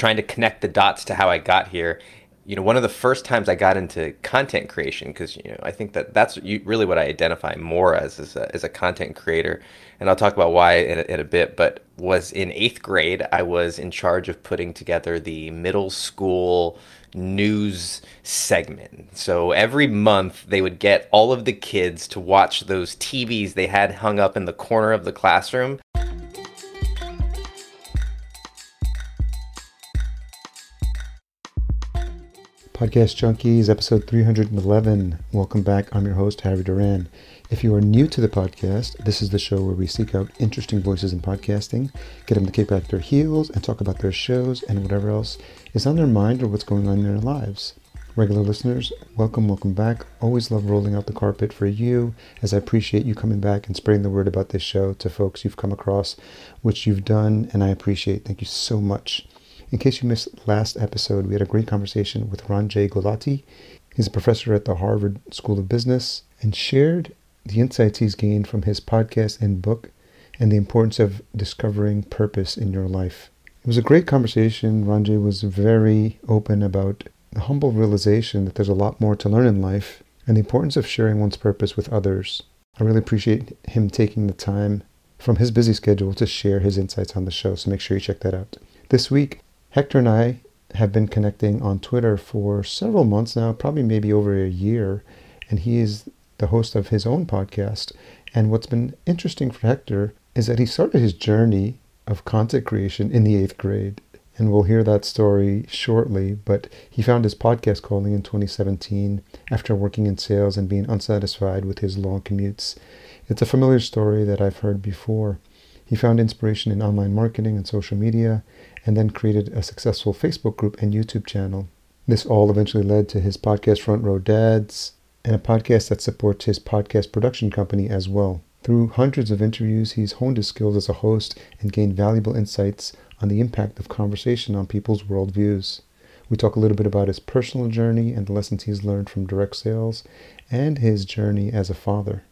trying to connect the dots to how I got here. You know, one of the first times I got into content creation, because you know, I think that that's really what I identify more as as a, as a content creator, and I'll talk about why in a, in a bit. But was in eighth grade, I was in charge of putting together the middle school news segment. So every month they would get all of the kids to watch those TVs they had hung up in the corner of the classroom. Podcast Junkies, episode 311. Welcome back. I'm your host, Harry Duran. If you are new to the podcast, this is the show where we seek out interesting voices in podcasting, get them to kick back their heels, and talk about their shows and whatever else is on their mind or what's going on in their lives. Regular listeners, welcome, welcome back. Always love rolling out the carpet for you, as I appreciate you coming back and spreading the word about this show to folks you've come across, which you've done, and I appreciate. Thank you so much. In case you missed last episode, we had a great conversation with Ranjay Gulati. He's a professor at the Harvard School of Business and shared the insights he's gained from his podcast and book and the importance of discovering purpose in your life. It was a great conversation. Ranjay was very open about the humble realization that there's a lot more to learn in life and the importance of sharing one's purpose with others. I really appreciate him taking the time from his busy schedule to share his insights on the show, so make sure you check that out. This week, Hector and I have been connecting on Twitter for several months now, probably maybe over a year, and he is the host of his own podcast. And what's been interesting for Hector is that he started his journey of content creation in the eighth grade. And we'll hear that story shortly. But he found his podcast calling in 2017 after working in sales and being unsatisfied with his long commutes. It's a familiar story that I've heard before. He found inspiration in online marketing and social media and then created a successful Facebook group and YouTube channel. This all eventually led to his podcast Front Row Dads and a podcast that supports his podcast production company as well. Through hundreds of interviews, he's honed his skills as a host and gained valuable insights on the impact of conversation on people's worldviews. We talk a little bit about his personal journey and the lessons he's learned from direct sales and his journey as a father.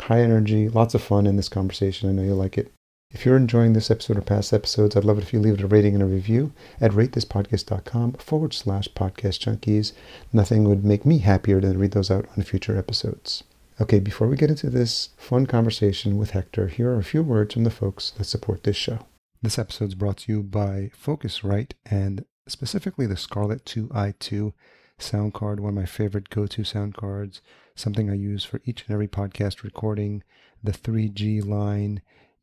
High energy, lots of fun in this conversation. I know you'll like it. If you're enjoying this episode or past episodes, I'd love it if you leave it a rating and a review at ratethispodcast.com forward slash podcast junkies. Nothing would make me happier than to read those out on future episodes. Okay, before we get into this fun conversation with Hector, here are a few words from the folks that support this show. This episode is brought to you by Focusrite and specifically the Scarlett 2i2 sound card, one of my favorite go to sound cards, something I use for each and every podcast recording. The 3G line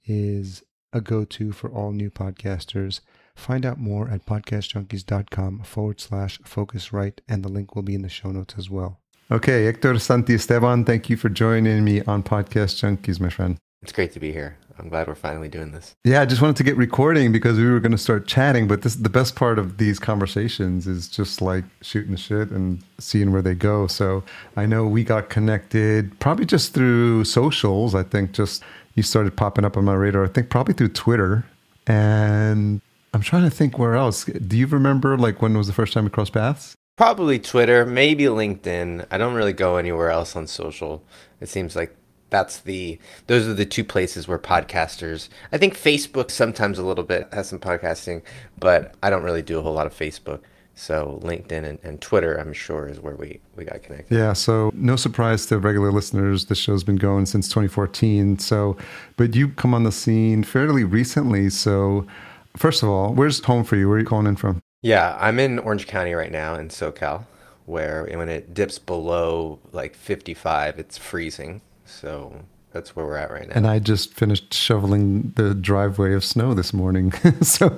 is a go to for all new podcasters. Find out more at podcastjunkies.com forward slash focusrite, and the link will be in the show notes as well. Okay, Hector Santi Esteban, thank you for joining me on Podcast Junkies, my friend. It's great to be here. I'm glad we're finally doing this. Yeah, I just wanted to get recording because we were going to start chatting. But this, the best part of these conversations is just like shooting the shit and seeing where they go. So I know we got connected probably just through socials. I think just you started popping up on my radar. I think probably through Twitter, and I'm trying to think where else. Do you remember like when was the first time we crossed paths? Probably Twitter, maybe LinkedIn. I don't really go anywhere else on social. It seems like that's the those are the two places where podcasters. I think Facebook sometimes a little bit has some podcasting, but I don't really do a whole lot of Facebook. So LinkedIn and, and, Twitter, I'm sure, is where we, we got connected. Yeah. So no surprise to regular listeners, the show's been going since 2014. So, but you come on the scene fairly recently. So, first of all, where's home for you? Where are you calling in from? Yeah, I'm in Orange County right now in SoCal, where when it dips below like 55, it's freezing. So that's where we're at right now. And I just finished shoveling the driveway of snow this morning. so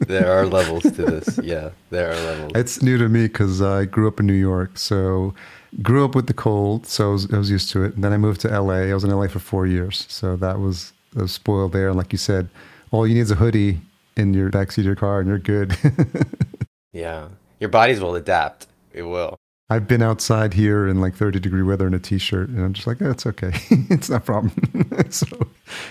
there are levels to this. Yeah, there are levels. It's new to me because I grew up in New York. So grew up with the cold, so I was, I was, used to it. And then I moved to LA. I was in LA for four years, so that was, that was spoiled there. And like you said, all you need is a hoodie in your backseat of your car, and you're good. yeah, your bodies will adapt. It will. I've been outside here in like 30 degree weather in a t-shirt and I'm just like, oh, okay. it's not a problem. so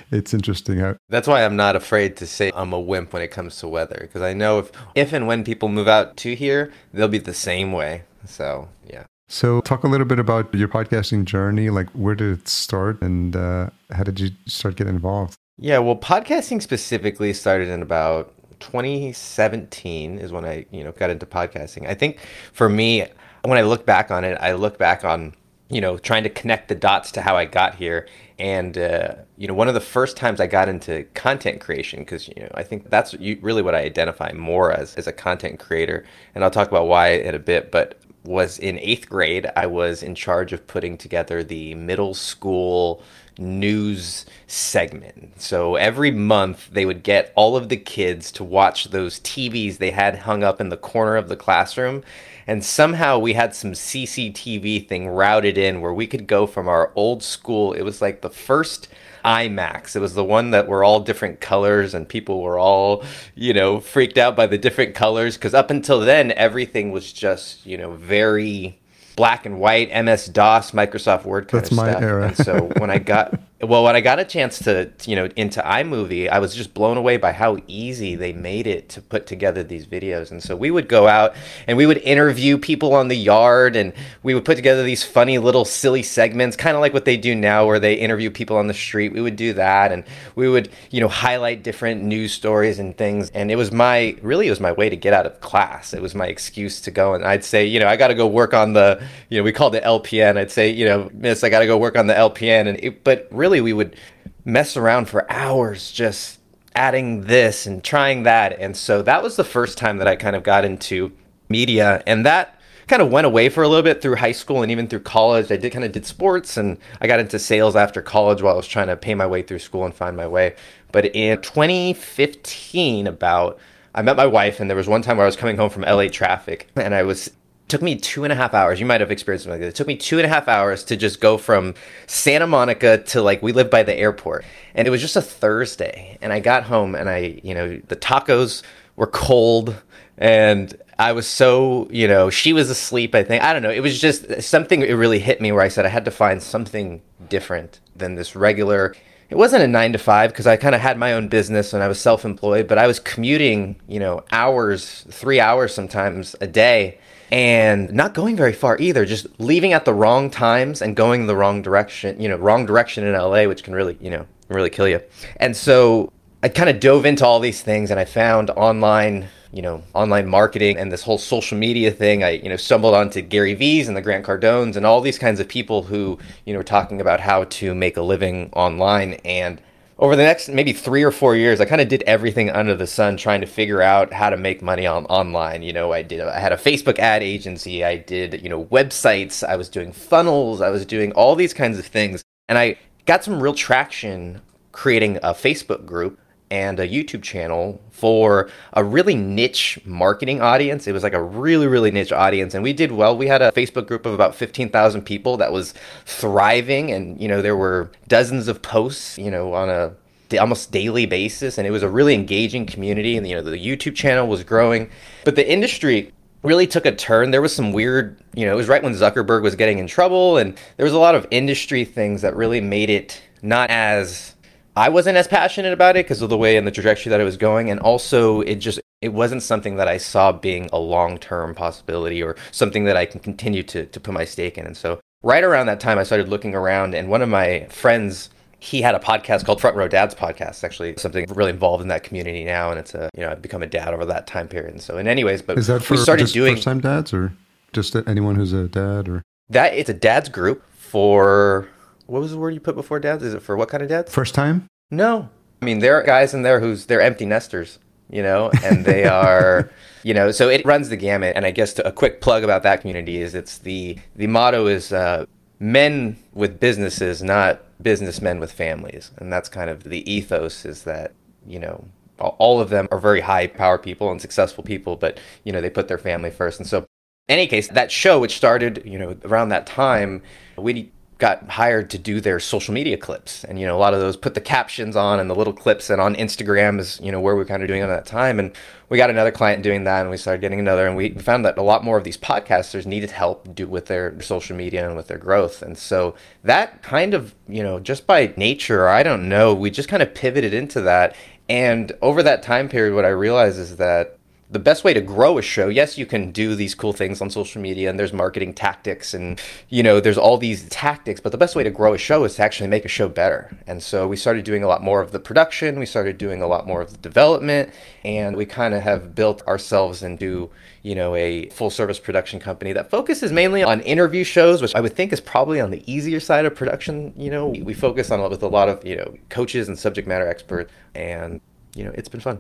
it's interesting how That's why I'm not afraid to say I'm a wimp when it comes to weather because I know if if and when people move out to here, they'll be the same way. So, yeah. So, talk a little bit about your podcasting journey. Like, where did it start and uh, how did you start getting involved? Yeah, well, podcasting specifically started in about 2017 is when I, you know, got into podcasting. I think for me, when I look back on it, I look back on, you know, trying to connect the dots to how I got here. And, uh, you know, one of the first times I got into content creation, because, you know, I think that's really what I identify more as, as a content creator. And I'll talk about why in a bit, but was in eighth grade. I was in charge of putting together the middle school news segment. So every month they would get all of the kids to watch those TVs they had hung up in the corner of the classroom. And somehow we had some CCTV thing routed in where we could go from our old school. It was like the first iMacs. It was the one that were all different colors and people were all, you know, freaked out by the different colors. Because up until then, everything was just, you know, very black and white, MS DOS, Microsoft Word kind That's of my stuff. era. and so when I got well, when I got a chance to, you know, into iMovie, I was just blown away by how easy they made it to put together these videos. And so we would go out and we would interview people on the yard and we would put together these funny little silly segments, kind of like what they do now where they interview people on the street. We would do that and we would, you know, highlight different news stories and things. And it was my, really, it was my way to get out of class. It was my excuse to go and I'd say, you know, I got to go work on the, you know, we called it LPN. I'd say, you know, miss, I got to go work on the LPN. And it, but really, really we would mess around for hours just adding this and trying that. And so that was the first time that I kind of got into media. And that kind of went away for a little bit through high school and even through college. I did kind of did sports and I got into sales after college while I was trying to pay my way through school and find my way. But in 2015, about I met my wife, and there was one time where I was coming home from LA traffic, and I was took me two and a half hours. You might have experienced something like that. It took me two and a half hours to just go from Santa Monica to like we live by the airport, and it was just a Thursday. And I got home, and I, you know, the tacos were cold, and I was so, you know, she was asleep. I think I don't know. It was just something. It really hit me where I said I had to find something different than this regular. It wasn't a nine to five because I kind of had my own business and I was self employed, but I was commuting, you know, hours, three hours sometimes a day and not going very far either just leaving at the wrong times and going the wrong direction you know wrong direction in la which can really you know really kill you. And so i kind of dove into all these things and i found online you know online marketing and this whole social media thing. I you know stumbled onto gary vee's and the grant cardones and all these kinds of people who you know were talking about how to make a living online and over the next maybe three or four years, I kind of did everything under the sun, trying to figure out how to make money on online. You know, I did I had a Facebook ad agency, I did you know websites, I was doing funnels, I was doing all these kinds of things, and I got some real traction creating a Facebook group and a YouTube channel for a really niche marketing audience. It was like a really, really niche audience. And we did well. We had a Facebook group of about 15,000 people that was thriving. And, you know, there were dozens of posts, you know, on a almost daily basis. And it was a really engaging community. And, you know, the YouTube channel was growing. But the industry really took a turn. There was some weird, you know, it was right when Zuckerberg was getting in trouble. And there was a lot of industry things that really made it not as I wasn't as passionate about it because of the way and the trajectory that it was going, and also it just it wasn't something that I saw being a long term possibility or something that I can continue to to put my stake in. And so right around that time, I started looking around, and one of my friends. He had a podcast called Front Row Dads Podcast. It's actually something really involved in that community now, and it's a you know I've become a dad over that time period. And so, in anyways, but is that for we started doing first time dads or just anyone who's a dad or that. It's a dad's group for what was the word you put before dads? Is it for what kind of dads? first time? No. I mean, there are guys in there who's they're empty nesters, you know, and they are, you know, so it runs the gamut. And I guess to, a quick plug about that community is it's the the motto is uh, men with businesses, not businessmen with families, and that's kind of the ethos is that you know all of them are very high power people and successful people, but you know they put their family first. And so, in any case, that show which started you know around that time, we got hired to do their social media clips. And you know a lot of those put the captions on and the little clips and on instagram is you know where we are kind of doing at that time. And we got another client doing that and we started getting another and we found that a lot more of these podcasters needed help do with their social media and with their growth. And so that kind of you know just by nature i don't know we just kind of pivoted into that. And over that time period what i realized is that the best way to grow a show yes you can do these cool things on social media and there's marketing tactics and you know there's all these tactics but the best way to grow a show is to actually make a show better. And so we started doing a lot more of the production we started doing a lot more of the development and we kind of have built ourselves into you know a full service production company that focuses mainly on interview shows which i would think is probably on the easier side of production you know. We focus on with a lot of you know coaches and subject matter experts and you know it's been fun.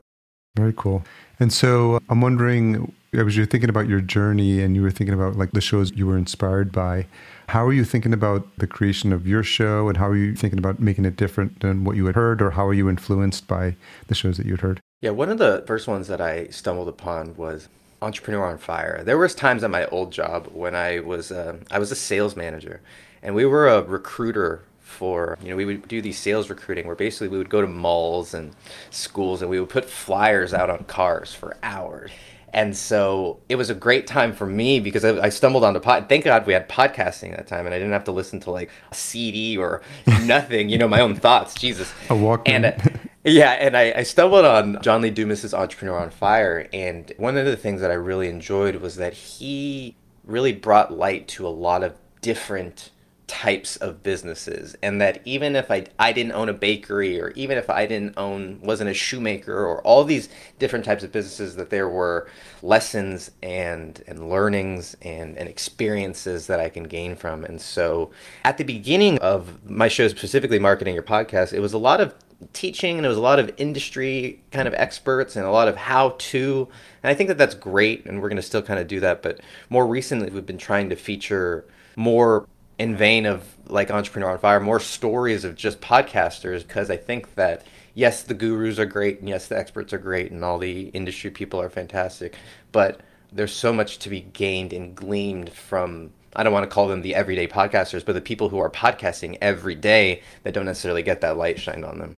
Very cool. And so I'm wondering, as you're thinking about your journey and you were thinking about like the shows you were inspired by, how are you thinking about the creation of your show and how are you thinking about making it different than what you had heard or how are you influenced by the shows that you had heard? Yeah, one of the first ones that I stumbled upon was Entrepreneur on Fire. There was times at my old job when I was uh, I was a sales manager and we were a recruiter for you know we would do these sales recruiting where basically we would go to malls and schools and we would put flyers out on cars for hours and so it was a great time for me because I, I, stumbled onto pod. Thank God we had podcasting at that time, and I didn't have to listen to like a CD or nothing. you know, my own thoughts. Jesus. A walk. And uh, yeah, and I, I, stumbled on John Lee Dumas's Entrepreneur on Fire, and one of the things that I really enjoyed was that he really brought light to a lot of different types of businesses and that even if I, I didn't own a bakery or even if I didn't own wasn't a shoemaker or all these different types of businesses that there were lessons and and learnings and, and experiences that I can gain from. And so at the beginning of my show specifically marketing your podcast it was a lot of teaching and it was a lot of industry kind of experts and a lot of how to. And I think that that's great and we're going to still kind of do that but more recently we've been trying to feature more in vein of like Entrepreneur on Fire, more stories of just podcasters because I think that yes, the gurus are great and yes, the experts are great and all the industry people are fantastic, but there's so much to be gained and gleaned from I don't want to call them the everyday podcasters, but the people who are podcasting every day that don't necessarily get that light shined on them.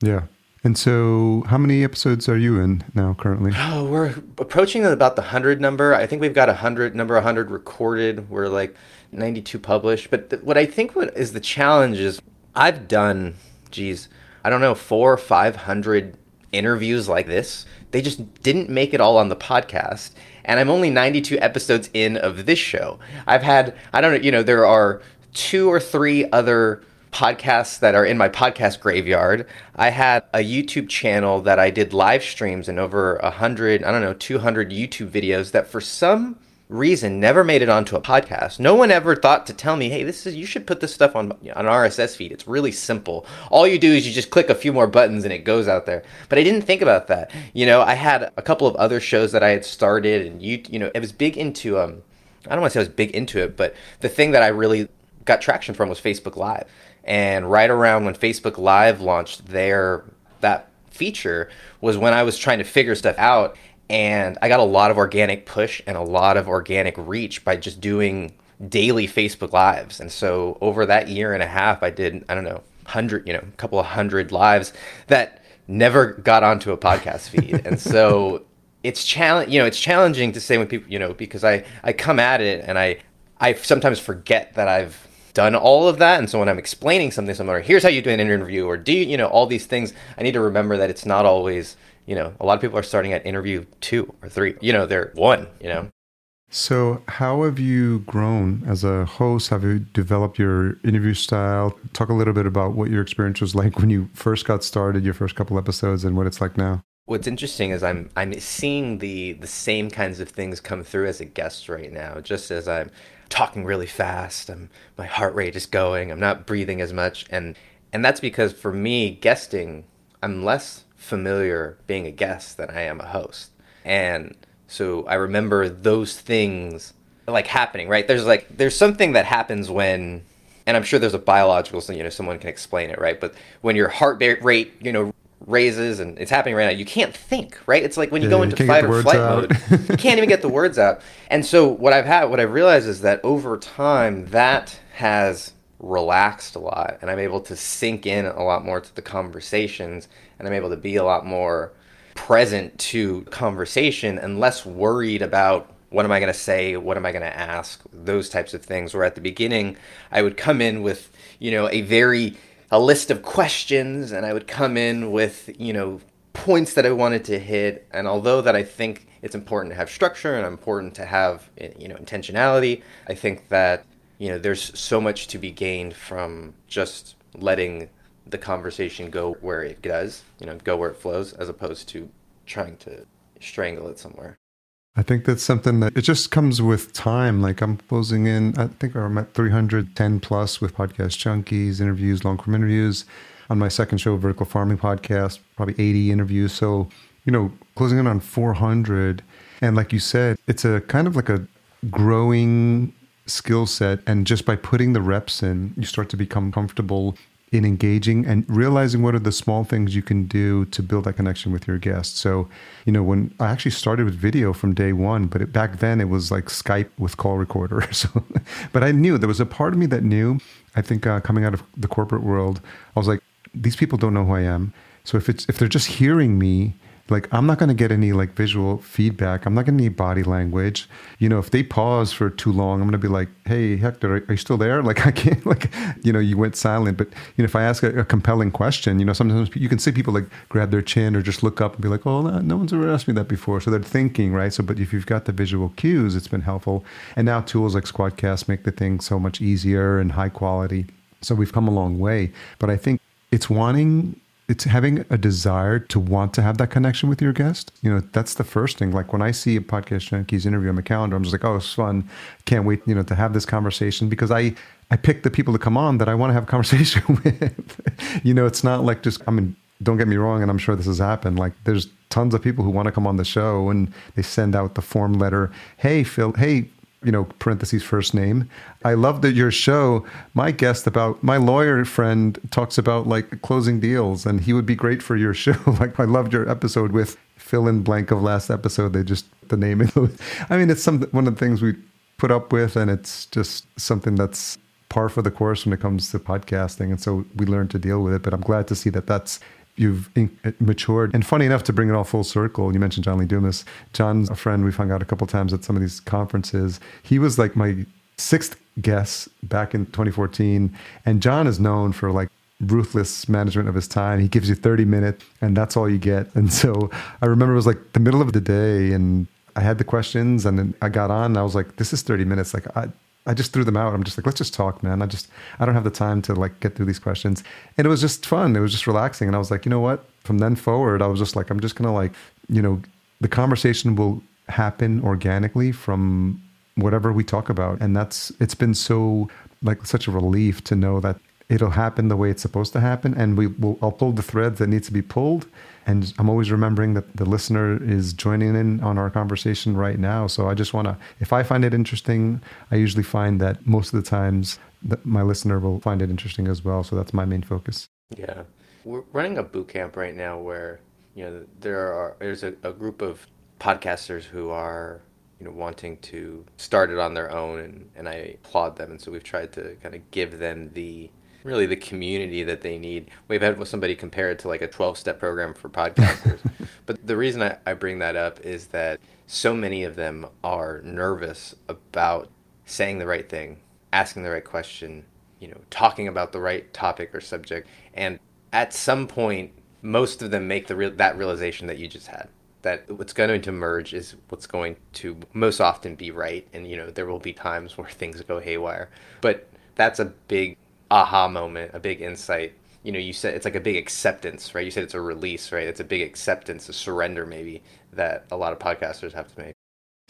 Yeah. And so, how many episodes are you in now currently? Oh, we're approaching about the 100 number. I think we've got a 100 number 100 recorded. We're like 92 published. But th- what I think what is the challenge is I've done, geez, I don't know, four or 500 interviews like this. They just didn't make it all on the podcast. And I'm only 92 episodes in of this show. I've had, I don't know, you know, there are two or three other podcasts that are in my podcast graveyard. I had a YouTube channel that I did live streams and over a hundred, I don't know, 200 YouTube videos that for some reason never made it onto a podcast. No one ever thought to tell me, "Hey, this is you should put this stuff on an RSS feed. It's really simple. All you do is you just click a few more buttons and it goes out there." But I didn't think about that. You know, I had a couple of other shows that I had started and you you know, it was big into um I don't want to say I was big into it, but the thing that I really got traction from was Facebook Live. And right around when Facebook Live launched their that feature was when I was trying to figure stuff out and I got a lot of organic push and a lot of organic reach by just doing daily Facebook lives. And so over that year and a half I did I don't know, 100, you know, a couple of hundred lives that never got onto a podcast feed. and so it's challenge you know, it's challenging to say when people, you know, because I I come at it and I I sometimes forget that I've done all of that. And so when I'm explaining something similar, here's how you do an interview, or do you, you know, all these things, I need to remember that it's not always, you know, a lot of people are starting at interview two or three, you know, they're one, you know. So, how have you grown as a host? Have you developed your interview style? Talk a little bit about what your experience was like when you first got started, your first couple episodes, and what it's like now. What's interesting is I'm I'm seeing the the same kinds of things come through as a guest right now, just as I'm talking really fast. I'm, my heart rate is going. I'm not breathing as much, and and that's because for me, guesting, I'm less familiar being a guest than I am a host, and so I remember those things like happening. Right? There's like there's something that happens when and I'm sure there's a biological thing, you know, someone can explain it, right? But when your heart rate, you know, raises and it's happening right now you can't think right it's like when you yeah, go into fight or flight out. mode you can't even get the words out and so what i've had what i've realized is that over time that has relaxed a lot and i'm able to sink in a lot more to the conversations and i'm able to be a lot more present to conversation and less worried about what am i going to say what am i going to ask those types of things where at the beginning i would come in with you know a very a list of questions and I would come in with, you know, points that I wanted to hit. And although that I think it's important to have structure and important to have you know intentionality. I think that you know there's so much to be gained from just letting the conversation go where it does, you know, go where it flows, as opposed to trying to strangle it somewhere. I think that's something that it just comes with time. Like I'm closing in, I think I'm at 310 plus with podcast junkies, interviews, long form interviews. On my second show, Vertical Farming Podcast, probably 80 interviews. So, you know, closing in on 400. And like you said, it's a kind of like a growing skill set. And just by putting the reps in, you start to become comfortable in engaging and realizing what are the small things you can do to build that connection with your guests. So, you know, when I actually started with video from day one, but it, back then it was like Skype with call recorder. So, but I knew there was a part of me that knew. I think uh, coming out of the corporate world, I was like, these people don't know who I am. So if it's if they're just hearing me like i'm not going to get any like visual feedback. I'm not going to need body language. You know if they pause for too long i'm going to be like hey hector are, you still there? Like i can't like you know you went silent. But you know if i ask a, a, compelling question you know sometimes you can see people like grab their chin or just look up and be like oh no, no one's ever asked me that before. So they're thinking right? So but if you've got the visual cues it's been helpful. And now tools like squadcast make the thing so much easier and high quality. So we've come a long way. But i think it's wanting it's having a desire to want to have that connection with your guest. You know, that's the first thing. Like when I see a podcast junkies interview on my calendar, I'm just like, oh, it's fun. Can't wait, you know, to have this conversation because I I pick the people to come on that I want to have a conversation with. you know, it's not like just I mean, don't get me wrong, and I'm sure this has happened. Like there's tons of people who want to come on the show and they send out the form letter. Hey, Phil. Hey, you know, parentheses first name. I love that your show, my guest about my lawyer friend talks about like closing deals and he would be great for your show. like I loved your episode with fill in blank of last episode. They just the name. I mean, it's some one of the things we put up with and it's just something that's par for the course when it comes to podcasting. And so we learn to deal with it, but I'm glad to see that that's you've uh, matured. And funny enough, to bring it all full circle, you mentioned John Lee Dumas. John's a friend. We've hung out a couple times at some of these conferences. He was like my sixth guest back in 2014. And John is known for like ruthless management of his time. He gives you 30 minutes and that's all you get. And so I remember it was like the middle of the day and I had the questions and then I got on and I was like, this is 30 minutes. Like I, I just threw them out. I'm just like, let's just talk, man. I just, I don't have the time to like get through these questions. And it was just fun. It was just relaxing. And I was like, you know what? From then forward, I was just like, I'm just to like, you know, the conversation will happen organically from whatever we talk about. And that's, it's been so like such a relief to know that it'll happen the way it's supposed to happen. And we will, I'll pull the threads that need to be pulled and I'm always remembering that the listener is joining in on our conversation right now. So I just want to, if I find it interesting, I usually find that most of the times that my listener will find it interesting as well. So that's my main focus. Yeah. We're running a boot camp right now where, you know, there are, there's a, a group of podcasters who are you know wanting to start it on their own and, and I applaud them and so we've tried to kind of give them the really the community that they need. We've had somebody compare it to like a 12 step program for podcasters. but the reason I, I bring that up is that so many of them are nervous about saying the right thing, asking the right question, you know, talking about the right topic or subject. And at some point, most of them make the real, that realization that you just had that what's going to emerge is what's going to most often be right and you know there will be times where things go haywire but that's a big aha moment, a big insight. You know, you said it's like a big acceptance, right? You said it's a release, right? It's a big acceptance, a surrender, maybe that a lot of podcasters have to make.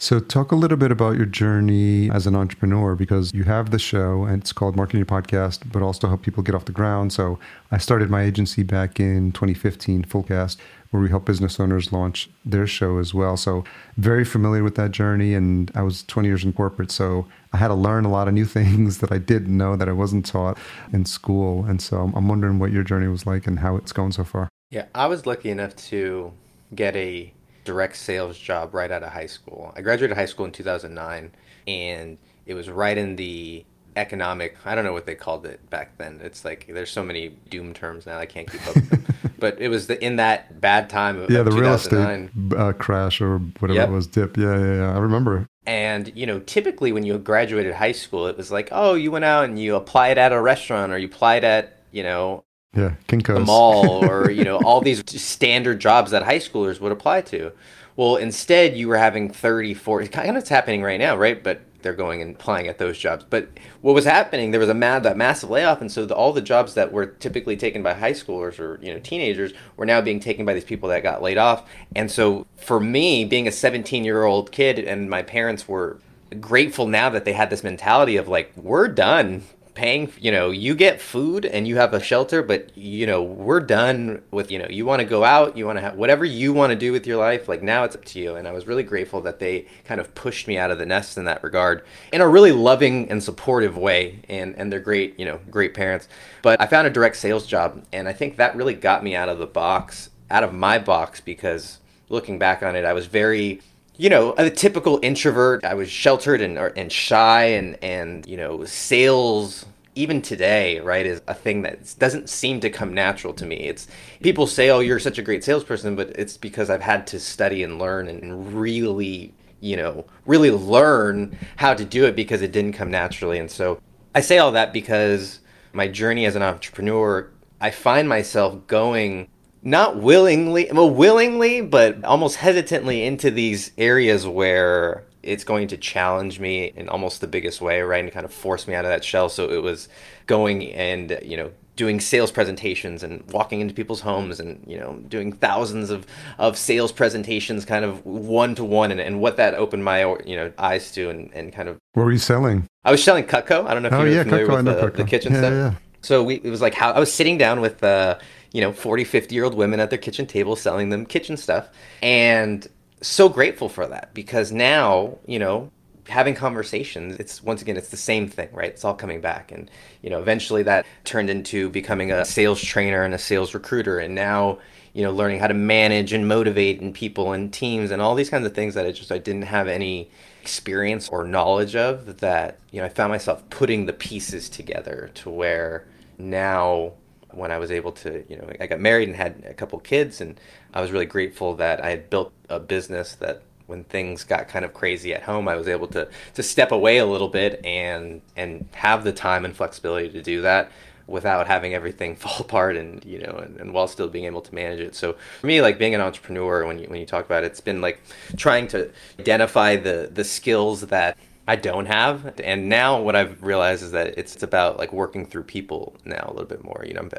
So, talk a little bit about your journey as an entrepreneur because you have the show and it's called Marketing Your Podcast, but also help people get off the ground. So, I started my agency back in 2015, Fullcast, where we help business owners launch their show as well. So, very familiar with that journey. And I was 20 years in corporate. So, I had to learn a lot of new things that I didn't know that I wasn't taught in school. And so, I'm wondering what your journey was like and how it's going so far. Yeah, I was lucky enough to get a direct sales job right out of high school. I graduated high school in 2009, and it was right in the economic i don't know what they called it back then it's like there's so many doom terms now i can't keep up with them but it was the, in that bad time of, yeah of the real estate uh, crash or whatever yep. it was dip yeah, yeah yeah i remember and you know typically when you graduated high school it was like oh you went out and you applied at a restaurant or you applied at you know yeah, Kinko's. the mall or you know all these standard jobs that high schoolers would apply to. Well, instead, you were having 30, 40, kind of it's happening right now, right? But they're going and applying at those jobs. But what was happening? There was a mad that massive layoff, and so the, all the jobs that were typically taken by high schoolers or you know teenagers were now being taken by these people that got laid off. And so for me, being a 17 year old kid, and my parents were grateful now that they had this mentality of like we're done paying you know you get food and you have a shelter but you know we're done with you know you want to go out you want to have whatever you want to do with your life like now it's up to you. And i was really grateful that they kind of pushed me out of the nest in that regard in a really loving and supportive way. And and they're great you know great parents. But i found a direct sales job and i think that really got me out of the box out of my box because looking back on it i was very you know, a typical introvert. I was sheltered and and shy, and and you know, sales even today, right, is a thing that doesn't seem to come natural to me. It's people say, "Oh, you're such a great salesperson," but it's because I've had to study and learn and really, you know, really learn how to do it because it didn't come naturally. And so I say all that because my journey as an entrepreneur, I find myself going not willingly, well, willingly, but almost hesitantly into these areas where it's going to challenge me in almost the biggest way, right? And kind of force me out of that shell. So it was going and, you know, doing sales presentations and walking into people's homes and, you know, doing thousands of, of sales presentations kind of one to one and, what that opened my, you know, eyes to and, and kind of. What were you selling? I was selling Cutco. I don't know if oh, you're yeah, familiar Cutco, with the, the, kitchen yeah, stuff. Yeah. So we, it was like how I was sitting down with, uh, you know 40 50 year old women at their kitchen table selling them kitchen stuff. And so grateful for that because now you know having conversations it's once again it's the same thing right? It's all coming back. And you know eventually that turned into becoming a sales trainer and a sales recruiter. And now you know learning how to manage and motivate and people and teams and all these kinds of things that I just I didn't have any experience or knowledge of that you know I found myself putting the pieces together to where now when I was able to, you know, I got married and had a couple kids, and I was really grateful that I had built a business that when things got kind of crazy at home, I was able to to step away a little bit and and have the time and flexibility to do that without having everything fall apart and you know and, and while still being able to manage it. So for me like being an entrepreneur when you when you talk about it it's been like trying to identify the the skills that I don't have. And now what I've realized is that it's about like working through people now a little bit more, you know,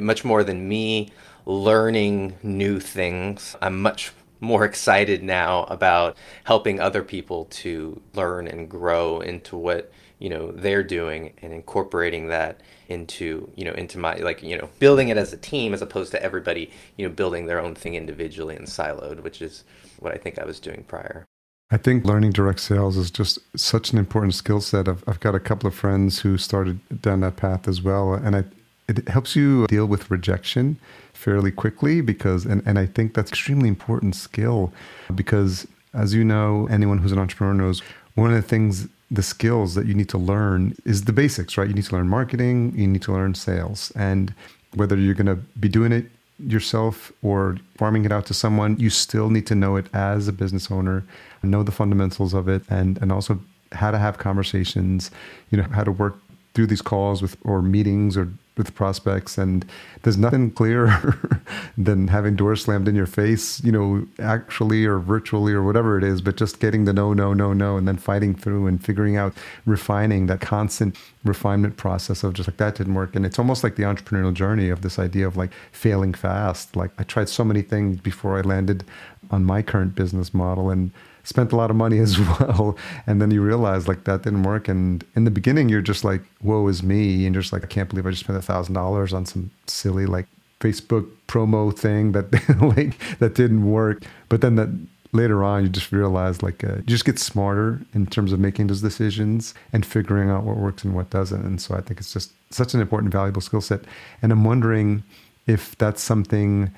much more than me learning new things. I'm much more excited now about helping other people to learn and grow into what you know they're doing and incorporating that into you know into my like you know building it as a team as opposed to everybody you know building their own thing individually and siloed which is what i think i was doing prior I think learning direct sales is just such an important skill set. I've, I've got a couple of friends who started down that path as well. And I, it helps you deal with rejection fairly quickly because, and, and I think that's extremely important skill because as you know, anyone who's an entrepreneur knows one of the things, the skills that you need to learn is the basics, right? You need to learn marketing, you need to learn sales. And whether you're going to be doing it yourself or farming it out to someone, you still need to know it as a business owner, know the fundamentals of it, and and also how to have conversations, you know, how to work through these calls with or meetings or with prospects. And there's nothing clearer than having doors slammed in your face you know actually or virtually or whatever it is but just getting the no no no no and then fighting through and figuring out refining that constant refinement process of just like that didn't work. And it's almost like the entrepreneurial journey of this idea of like failing fast. Like i tried so many things before i landed on my current business model and spent a lot of money as well. And then you realize like that didn't work. And in the beginning, you're just like, woe is me. And you're just like, I can't believe I just spent a thousand dollars on some silly like Facebook promo thing that like that didn't work. But then that later on, you just realize like uh, you just get smarter in terms of making those decisions and figuring out what works and what doesn't. And so I think it's just such an important, valuable skill set. And I'm wondering if that's something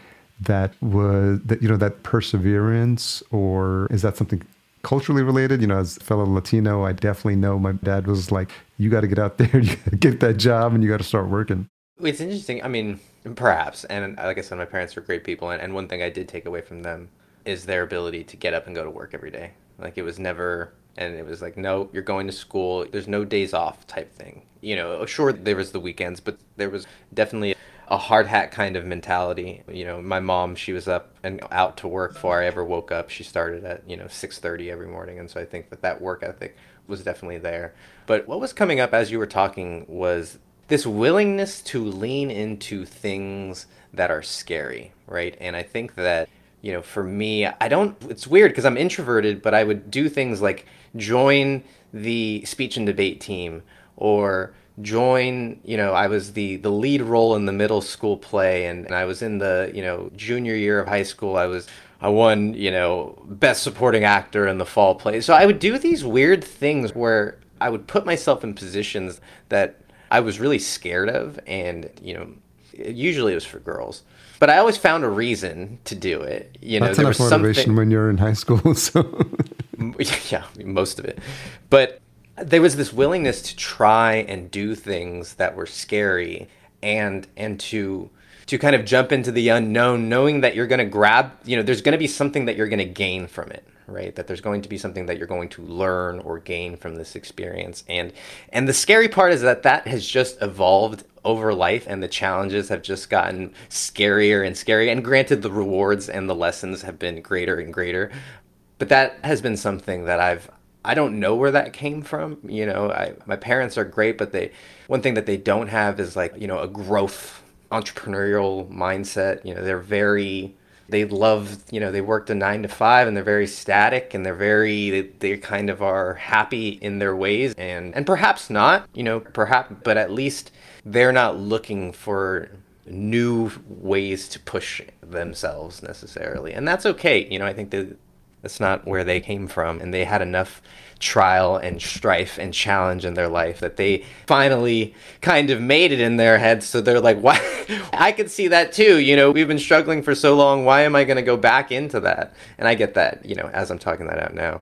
that was that you know that perseverance or is that something culturally related? You know as a fellow latino i definitely know my dad was like you got to get out there you get that job and you got to start working. It's interesting i mean perhaps and like i said my parents were great people and, and one thing i did take away from them is their ability to get up and go to work every day. Like it was never and it was like no you're going to school there's no days off type thing. You know sure there was the weekends but there was definitely a hard hat kind of mentality. You know, my mom, she was up and out to work before I ever woke up. She started at, you know, 6:30 every morning, and so I think that that work ethic was definitely there. But what was coming up as you were talking was this willingness to lean into things that are scary, right? And I think that you know, for me, I don't it's weird because I'm introverted, but I would do things like join the speech and debate team or join you know i was the the lead role in the middle school play and, and i was in the you know junior year of high school i was i won you know best supporting actor in the fall play. So i would do these weird things where i would put myself in positions that i was really scared of and you know usually it was for girls. But i always found a reason to do it you know That's there was motivation something... when you're in high school so. Yeah most of it. But there was this willingness to try and do things that were scary and and to to kind of jump into the unknown knowing that you're going to grab you know there's going to be something that you're going to gain from it right? That there's going to be something that you're going to learn or gain from this experience. And and the scary part is that that has just evolved over life and the challenges have just gotten scarier and scarier. And granted the rewards and the lessons have been greater and greater but that has been something that I've I don't know where that came from. You know, I, my parents are great, but they one thing that they don't have is like you know a growth entrepreneurial mindset. You know, they're very they love you know they worked a nine to five and they're very static and they're very they, they kind of are happy in their ways and and perhaps not you know perhaps but at least they're not looking for new ways to push themselves necessarily and that's okay you know i think that that's not where they came from. And they had enough trial and strife and challenge in their life that they finally kind of made it in their heads. So they're like, why? I could see that too. You know, we've been struggling for so long. Why am I going to go back into that? And I get that, you know, as I'm talking that out now.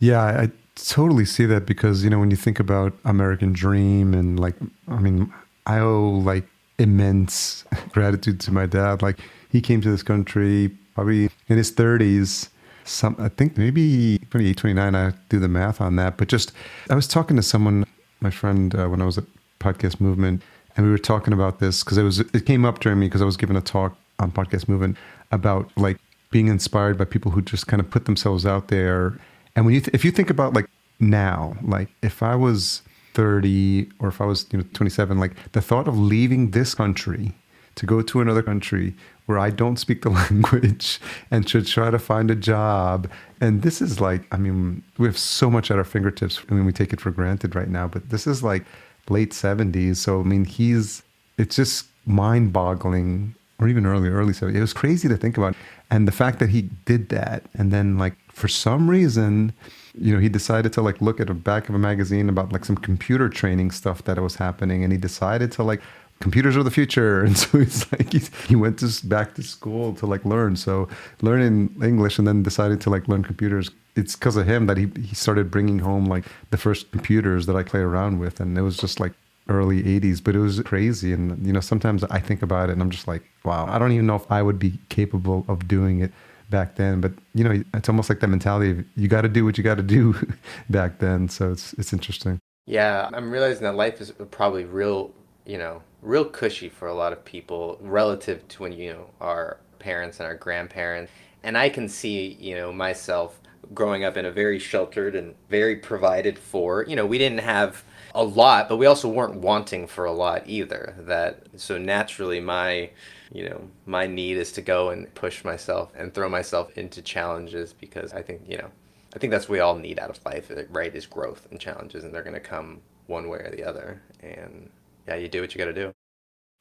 Yeah, I totally see that because, you know, when you think about American Dream and like, I mean, I owe like immense gratitude to my dad. Like, he came to this country probably in his 30s some I think maybe 28, 29. I do the math on that. But just I was talking to someone, my friend, uh, when I was at Podcast Movement, and we were talking about this because it was it came up during me because I was giving a talk on Podcast Movement about like being inspired by people who just kind of put themselves out there. And when you th- if you think about like now, like if I was 30 or if I was you know 27, like the thought of leaving this country to go to another country where I don't speak the language and should try to find a job. And this is like, I mean, we have so much at our fingertips. I mean, we take it for granted right now, but this is like late 70s. So, I mean, he's, it's just mind boggling, or even early, early 70s. It was crazy to think about. And the fact that he did that, and then, like, for some reason, you know, he decided to like look at the back of a magazine about like some computer training stuff that was happening, and he decided to like computers are the future. And so he's like he's, he went to back to school to like learn. So learning english and then decided to like learn computers it's because of him that he, he started bringing home like the first computers that i play around with. And it was just like early 80s but it was crazy. And you know sometimes i think about it and i'm just like wow i don't even know if i would be capable of doing it back then. But you know it's almost like that mentality of you got to do what you got to do back then. So it's it's interesting. Yeah i'm realizing that life is probably real you know real cushy for a lot of people relative to when you know our parents and our grandparents. And i can see you know myself growing up in a very sheltered and very provided for. You know we didn't have a lot but we also weren't wanting for a lot either. That so naturally my you know my need is to go and push myself and throw myself into challenges because i think you know i think that's what we all need out of life right is growth and challenges and they're going to come one way or the other. And yeah, you do what you got to do.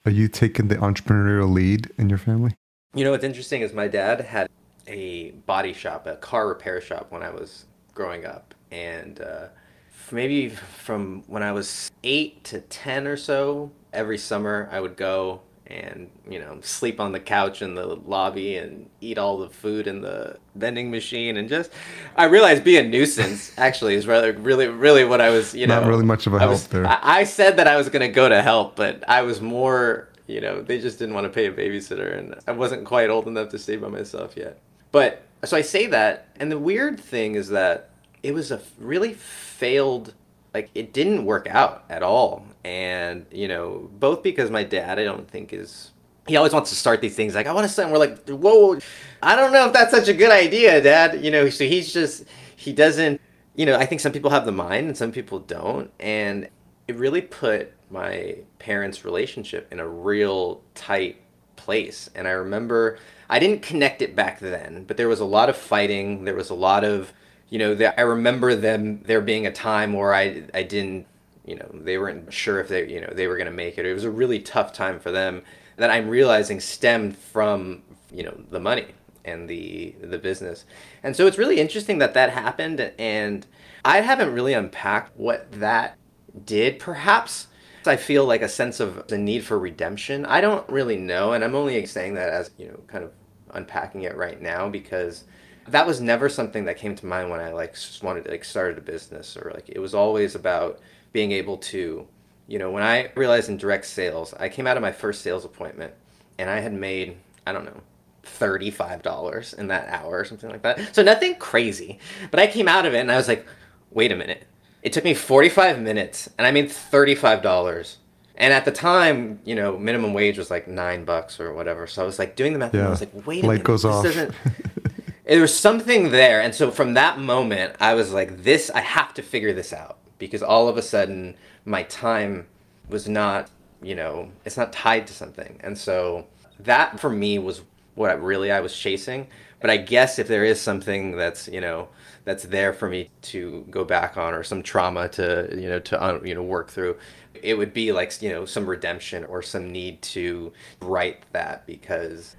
Are you taking the entrepreneurial lead in your family? You know what's interesting is my dad had a body shop, a car repair shop when I was growing up, and uh, maybe from when I was eight to ten or so, every summer I would go and you know sleep on the couch in the lobby and eat all the food in the vending machine and just I realized be a nuisance actually is really really really what I was you know not really much of a help was, there. I, I said that I was going to go to help, but I was more you know they just didn't want to pay a babysitter and I wasn't quite old enough to stay by myself yet. But so I say that, and the weird thing is that it was a really failed like it didn't work out at all. And, you know, both because my dad, I don't think is he always wants to start these things like I want to start. we're like, whoa, I don't know if that's such a good idea, Dad. You know, so he's just he doesn't. You know, I think some people have the mind and some people don't, and it really put my parents' relationship in a real tight place. And I remember I didn't connect it back then, but there was a lot of fighting. There was a lot of, you know, the, I remember them there being a time where I I didn't, you know, they weren't sure if they, you know, they were going to make it. It was a really tough time for them that I'm realizing stemmed from, you know, the money and the the business. And so it's really interesting that that happened and I haven't really unpacked what that did. Perhaps I feel like a sense of the need for redemption. I don't really know, and I'm only saying that as you know, kind of unpacking it right now because that was never something that came to mind when I like just wanted to like started a business or like it was always about being able to, you know, when I realized in direct sales, I came out of my first sales appointment and I had made I don't know $35 in that hour or something like that. So nothing crazy. But I came out of it and I was like, wait a minute. It took me 45 minutes and I made $35. And at the time, you know, minimum wage was like nine bucks or whatever. So I was like doing the math yeah. and I was like, wait a Light minute. goes this off. Doesn't... there was something there. And so from that moment, I was like, this, I have to figure this out because all of a sudden my time was not, you know, it's not tied to something. And so that for me was what I, really I was chasing. But I guess if there is something that's, you know, that's there for me to go back on or some trauma to you know to you know work through it would be like you know some redemption or some need to write that because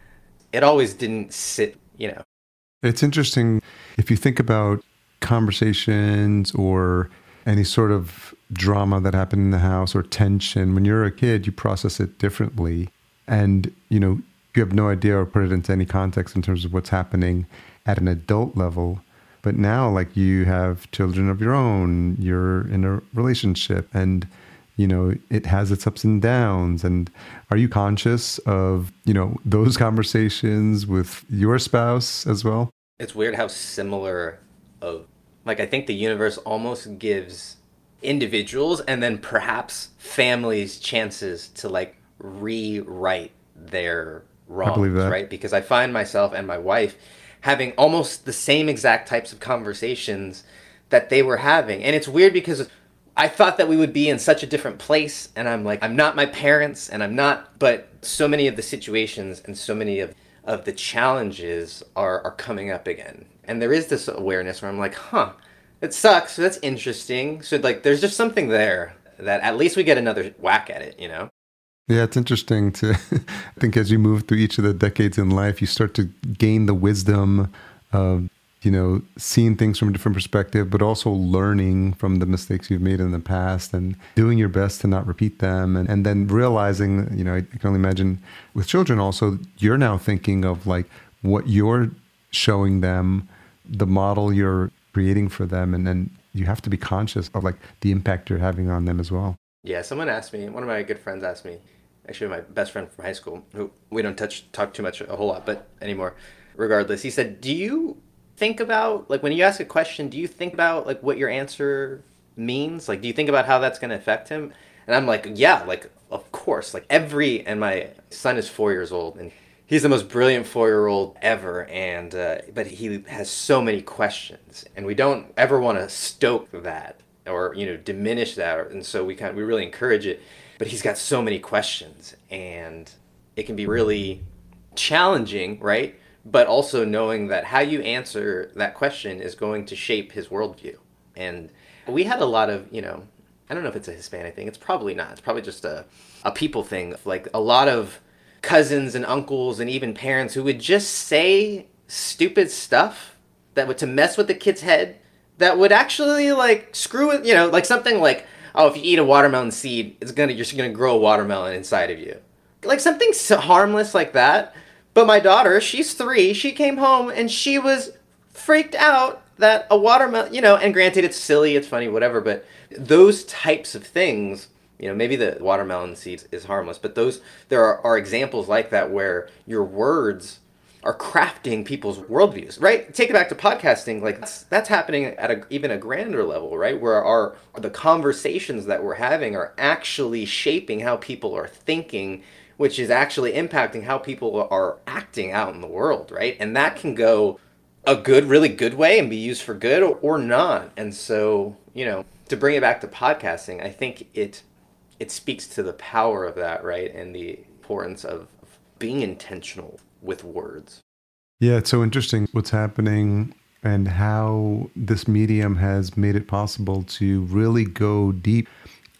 it always didn't sit you know it's interesting if you think about conversations or any sort of drama that happened in the house or tension when you're a kid you process it differently. And you know you have no idea or put it into any context in terms of what's happening at an adult level. But now, like you have children of your own, you're in a relationship, and you know it has its ups and downs. And are you conscious of you know those conversations with your spouse as well? It's weird how similar of like I think the universe almost gives individuals and then perhaps families chances to like rewrite their wrongs, right? Because I find myself and my wife having almost the same exact types of conversations that they were having. And it's weird because I thought that we would be in such a different place and I'm like I'm not my parents and I'm not but so many of the situations and so many of of the challenges are are coming up again. And there is this awareness where I'm like, "Huh, it sucks. That's interesting." So like there's just something there that at least we get another whack at it, you know? Yeah, it's interesting to I think as you move through each of the decades in life, you start to gain the wisdom of, you know, seeing things from a different perspective, but also learning from the mistakes you've made in the past and doing your best to not repeat them. And, and then realizing, you know, I can only imagine with children also, you're now thinking of like what you're showing them, the model you're creating for them, and then you have to be conscious of like the impact you're having on them as well. Yeah, someone asked me, one of my good friends asked me, actually my best friend from high school, who we don't touch talk too much a whole lot, but anymore. Regardless, he said, "Do you think about like when you ask a question, do you think about like what your answer means? Like do you think about how that's going to affect him?" And I'm like, "Yeah, like of course. Like every and my son is 4 years old and he's the most brilliant 4-year-old ever and uh, but he has so many questions and we don't ever want to stoke that or you know diminish that and so we kind of, we really encourage it but he's got so many questions and it can be really challenging right but also knowing that how you answer that question is going to shape his worldview. And we had a lot of you know i don't know if it's a hispanic thing it's probably not it's probably just a, a people thing like a lot of cousins and uncles and even parents who would just say stupid stuff that would to mess with the kid's head that would actually like screw with you know like something like oh if you eat a watermelon seed it's gonna you're gonna grow a watermelon inside of you. Like something so harmless like that but my daughter she's three she came home and she was freaked out that a watermelon you know and granted it's silly it's funny whatever but those types of things you know maybe the watermelon seeds is harmless but those there are, are examples like that where your words are crafting people's worldviews, right? Take it back to podcasting, like that's, that's happening at a, even a grander level, right? Where our the conversations that we're having are actually shaping how people are thinking, which is actually impacting how people are acting out in the world, right? And that can go a good, really good way and be used for good or, or not. And so, you know, to bring it back to podcasting, I think it it speaks to the power of that, right? And the importance of being intentional with words. Yeah, it's so interesting what's happening and how this medium has made it possible to really go deep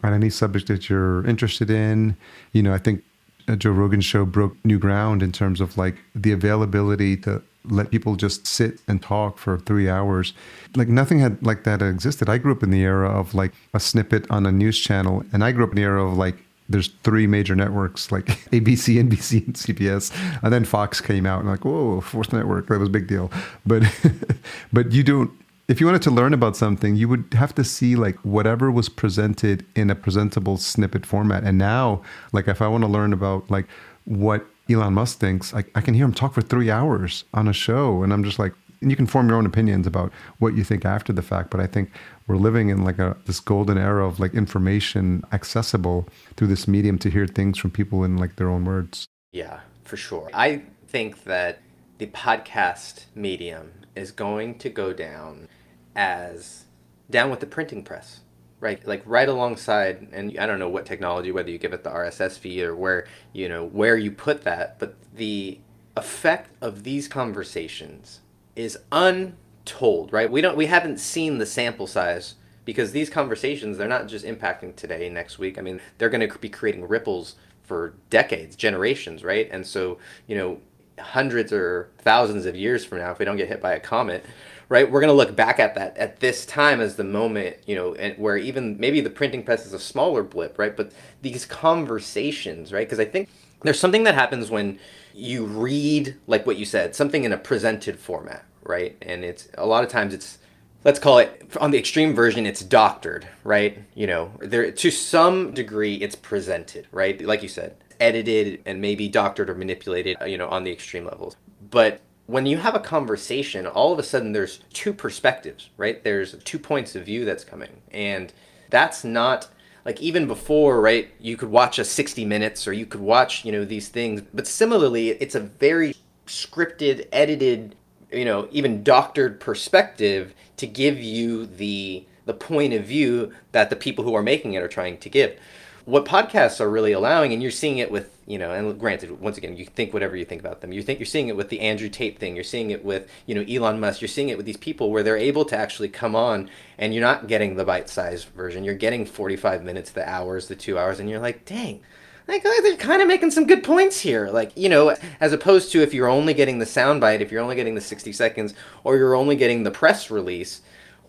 on any subject that you're interested in. You know, I think Uh, Joe Rogan show broke new ground in terms of like the availability to let people just sit and talk for three hours. Like nothing had like that existed. I grew up in the era of like a snippet on a news channel, and I grew up in the era of like there's three major networks like ABC, NBC, and CBS, and then Fox came out and like whoa, fourth network that was a big deal. But but you don't. If you wanted to learn about something, you would have to see like whatever was presented in a presentable snippet format. And now, like if I want to learn about like what Elon Musk thinks. I, I can hear him talk for three hours on a show, and I'm just like, and you can form your own opinions about what you think after the fact. But I think we're living in like a this golden era of like information accessible through this medium to hear things from people in like their own words. Yeah, for sure. I think that the podcast medium is going to go down as down with the printing press right? Like right alongside and i don't know what technology whether you give it the rss feed or where you know where you put that but the effect of these conversations is untold right? We don't we haven't seen the sample size because these conversations they're not just impacting today next week. I mean they're going to be creating ripples for decades generations right? And so you know hundreds or thousands of years from now if we don't get hit by a comet right? We're going to look back at that at this time as the moment, you know, and where even maybe the printing press is a smaller blip, right? But these conversations, right? Because I think there's something that happens when you read, like what you said, something in a presented format, right? And it's a lot of times it's let's call it on the extreme version it's doctored right you know there to some degree it's presented right like you said edited and maybe doctored or manipulated uh, you know on the extreme levels but when you have a conversation, all of a sudden there's two perspectives, right? There's two points of view that's coming. And that's not like even before, right? You could watch a 60 minutes or you could watch, you know, these things. But similarly, it's a very scripted, edited, you know, even doctored perspective to give you the the point of view that the people who are making it are trying to give what podcasts are really allowing, and you're seeing it with, you know, and granted, once again, you think whatever you think about them. You think you're seeing it with the Andrew Tate thing. You're seeing it with, you know, Elon Musk. You're seeing it with these people where they're able to actually come on, and you're not getting the bite-sized version. You're getting 45 minutes, the hours, the two hours, and you're like, dang. Like oh, they're kind of making some good points here, like you know, as opposed to if you're only getting the soundbite, if you're only getting the 60 seconds, or you're only getting the press release,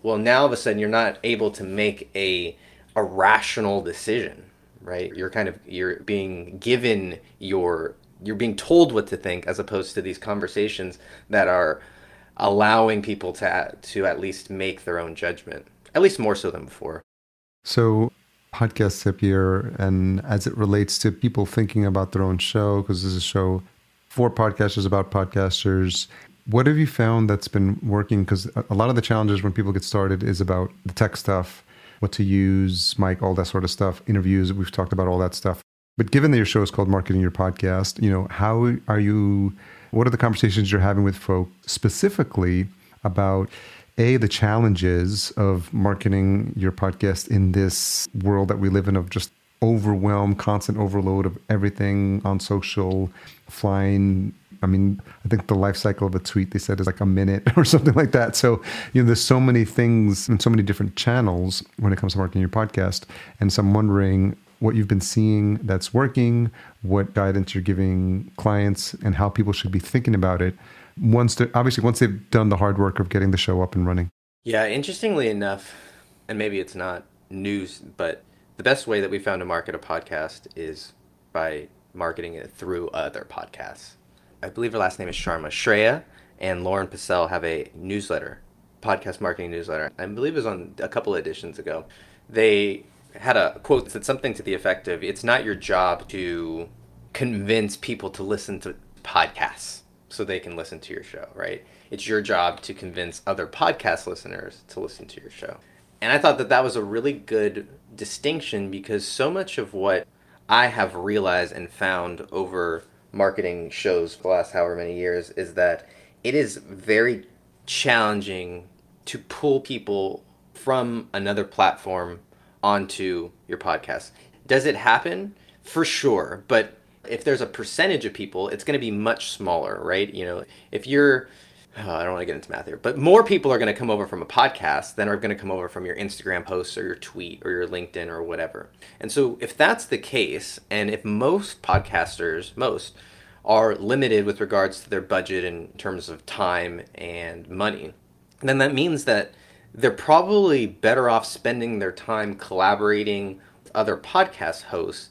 well, now all of a sudden you're not able to make a a rational decision right? You're kind of you're being given your you're being told what to think as opposed to these conversations that are allowing people to to at least make their own judgment, at least more so than before. So podcasts appear, and as it relates to people thinking about their own show because this is a show for podcasters about podcasters what have you found that's been working because a lot of the challenges when people get started is about the tech stuff what to use, mic, all that sort of stuff, interviews. We've talked about all that stuff. But given that your show is called Marketing Your Podcast, you know, how are you, what are the conversations you're having with folk specifically about a the challenges of marketing your podcast in this world that we live in of just overwhelm constant overload of everything on social flying I mean, I think the life cycle of a tweet they said is like a minute or something like that. So, you know, there's so many things and so many different channels when it comes to marketing your podcast. And so I'm wondering what you've been seeing that's working, what guidance you're giving clients, and how people should be thinking about it once they obviously once they've done the hard work of getting the show up and running. Yeah, interestingly enough, and maybe it's not news, but the best way that we found to market a podcast is by marketing it through other podcasts. I believe her last name is Sharma. Shreya and Lauren Passell have a newsletter, podcast marketing newsletter. I believe it was on a couple of editions ago. They had a quote that said something to the effect of, "It's not your job to convince people to listen to podcasts." so they can listen to your show, right? It's your job to convince other podcast listeners to listen to your show. And I thought that that was a really good distinction because so much of what I have realized and found over marketing shows for the last however many years is that it is very challenging to pull people from another platform onto your podcast. Does it happen? For sure. But if there's a percentage of people, it's going to be much smaller, right? You know, if you're oh, I don't want to get into math here, but more people are going to come over from a podcast than are going to come over from your Instagram posts or your tweet or your LinkedIn or whatever. And so, if that's the case, and if most podcasters, most, are limited with regards to their budget in terms of time and money, then that means that they're probably better off spending their time collaborating with other podcast hosts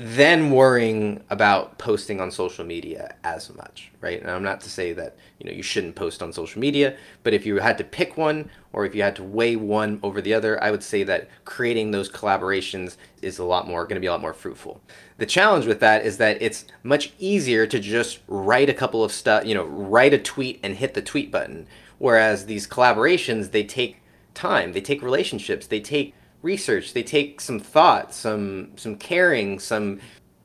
than worrying about posting on social media as much, right? And I'm not to say that you know you shouldn't post on social media, but if you had to pick one or if you had to weigh one over the other, I would say that creating those collaborations is a lot more going to be a lot more fruitful. The challenge with that is that it's much easier to just write a couple of stuff, you know, write a tweet and hit the tweet button, whereas these collaborations they take time, they take relationships, they take research. They take some thought, some some caring, some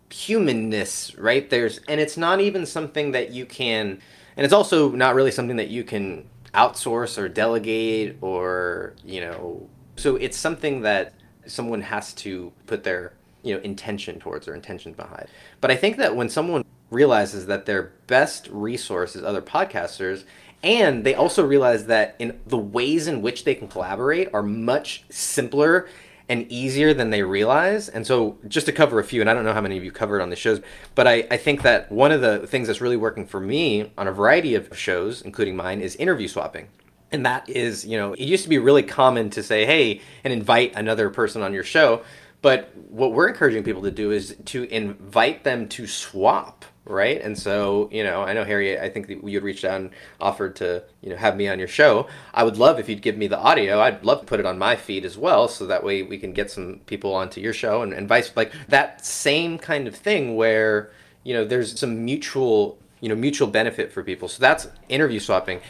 humanness, right? There's and it's not even something that you can and it's also not really something that you can outsource or delegate or, you know, so it's something that someone has to put their, you know, intention towards or intention behind. But I think that when someone realizes that their best resource is other podcasters and they also realize that in the ways in which they can collaborate are much simpler and easier than they realize. And so, just to cover a few, and I don't know how many of you covered on the shows, but I, I think that one of the things that's really working for me on a variety of shows, including mine, is interview swapping. And that is, you know, it used to be really common to say, hey, and invite another person on your show. But what we're encouraging people to do is to invite them to swap right? And so, you know, I know Harry. I think you had reached out and offered to, you know, have me on your show. I would love if you'd give me the audio. I'd love to put it on my feed as well, so that way we can get some people onto your show and, and vice like that same kind of thing where you know there's some mutual you know mutual benefit for people. So that's interview swapping.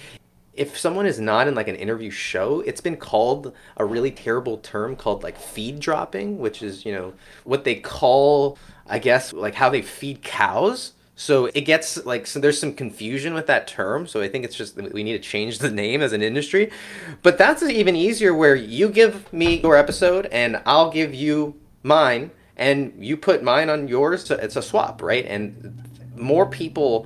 If someone is not in like an interview show, it's been called a really terrible term called like feed dropping, which is, you know, what they call I guess like how they feed cows so it gets like so there's some confusion with that term. So I think it's just we need to change the name as an industry. But that's even easier where you give me your episode and I'll give you mine and you put mine on yours. So it's a swap, right? And more people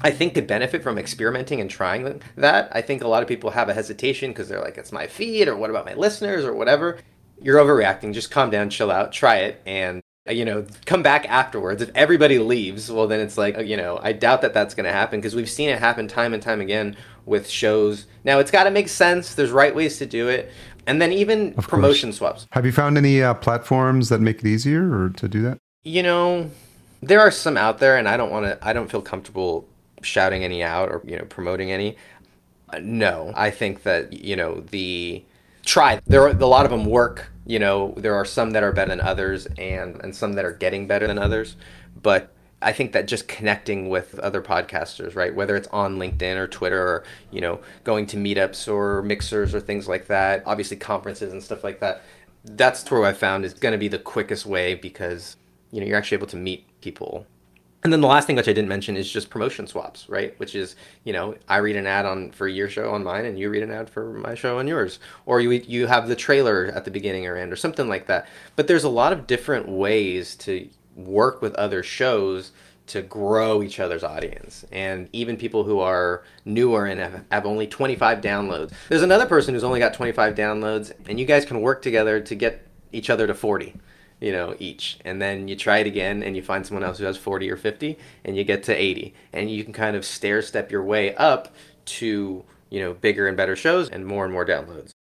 I think could benefit from experimenting and trying that. I think a lot of people have a hesitation because they're like, it's my feed, or what about my listeners, or whatever. You're overreacting. Just calm down, chill out, try it, and you know, come back afterwards. If everybody leaves, well, then it's like, you know, I doubt that that's going to happen because we've seen it happen time and time again with shows. Now, it's got to make sense. There's right ways to do it. And then even of promotion course. swaps. Have you found any uh, platforms that make it easier or to do that? You know, there are some out there, and I don't want to, I don't feel comfortable shouting any out or, you know, promoting any. Uh, no, I think that, you know, the try, there are a lot of them work you know there are some that are better than others and and some that are getting better than others but I think that just connecting with other podcasters, right? Whether it's on LinkedIn or Twitter or, you know, going to meetups or mixers or things like that, obviously conferences and stuff like that. That's where I found is going to be the quickest way because, you know, you're actually able to meet people and then the last thing which I didn't mention is just promotion swaps, right? Which is, you know, I read an ad on for your show on mine, and you read an ad for my show on yours, or you you have the trailer at the beginning or end, or something like that. But there's a lot of different ways to work with other shows to grow each other's audience, and even people who are newer and have, have only 25 downloads. There's another person who's only got 25 downloads, and you guys can work together to get each other to 40 you know, each. And then you try it again and you find someone else who has 40 or 50 and you get to 80. And you can kind of stair step your way up to, you know, bigger and better shows and more and more downloads.